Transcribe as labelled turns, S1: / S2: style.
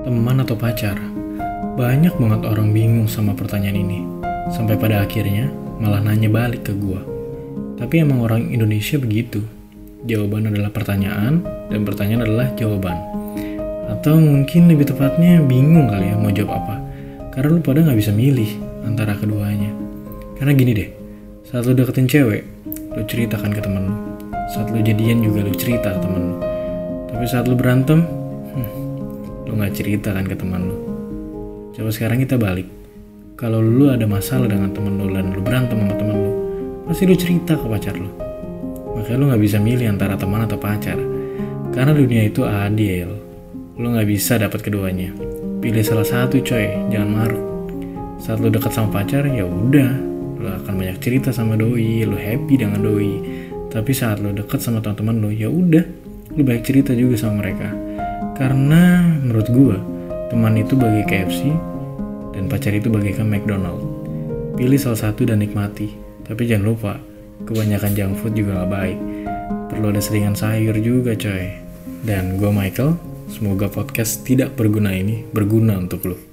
S1: Teman atau pacar? Banyak banget orang bingung sama pertanyaan ini. Sampai pada akhirnya malah nanya balik ke gua. Tapi emang orang Indonesia begitu. Jawaban adalah pertanyaan dan pertanyaan adalah jawaban. Atau mungkin lebih tepatnya bingung kali ya mau jawab apa. Karena lu pada nggak bisa milih antara keduanya. Karena gini deh, saat lu deketin cewek, lu ceritakan ke temen lu. Saat lu jadian juga lu cerita ke temen lu. Tapi saat lu berantem, hmm, lu nggak cerita kan ke teman lu. Coba sekarang kita balik. Kalau lu ada masalah dengan temen lu dan lu berantem sama temen lu, pasti lu cerita ke pacar lu. Makanya lu nggak bisa milih antara teman atau pacar. Karena dunia itu adil. Lu nggak bisa dapat keduanya. Pilih salah satu coy, jangan maruk. Saat lu dekat sama pacar, ya udah, lu akan banyak cerita sama doi, lu happy dengan doi. Tapi saat lu dekat sama teman-teman lu, ya udah, lu baik cerita juga sama mereka. Karena menurut gua, teman itu bagi KFC dan pacar itu bagaikan McDonald. Pilih salah satu dan nikmati. Tapi jangan lupa, kebanyakan junk food juga gak baik. Perlu ada selingan sayur juga coy. Dan gua Michael, semoga podcast tidak berguna ini berguna untuk lo.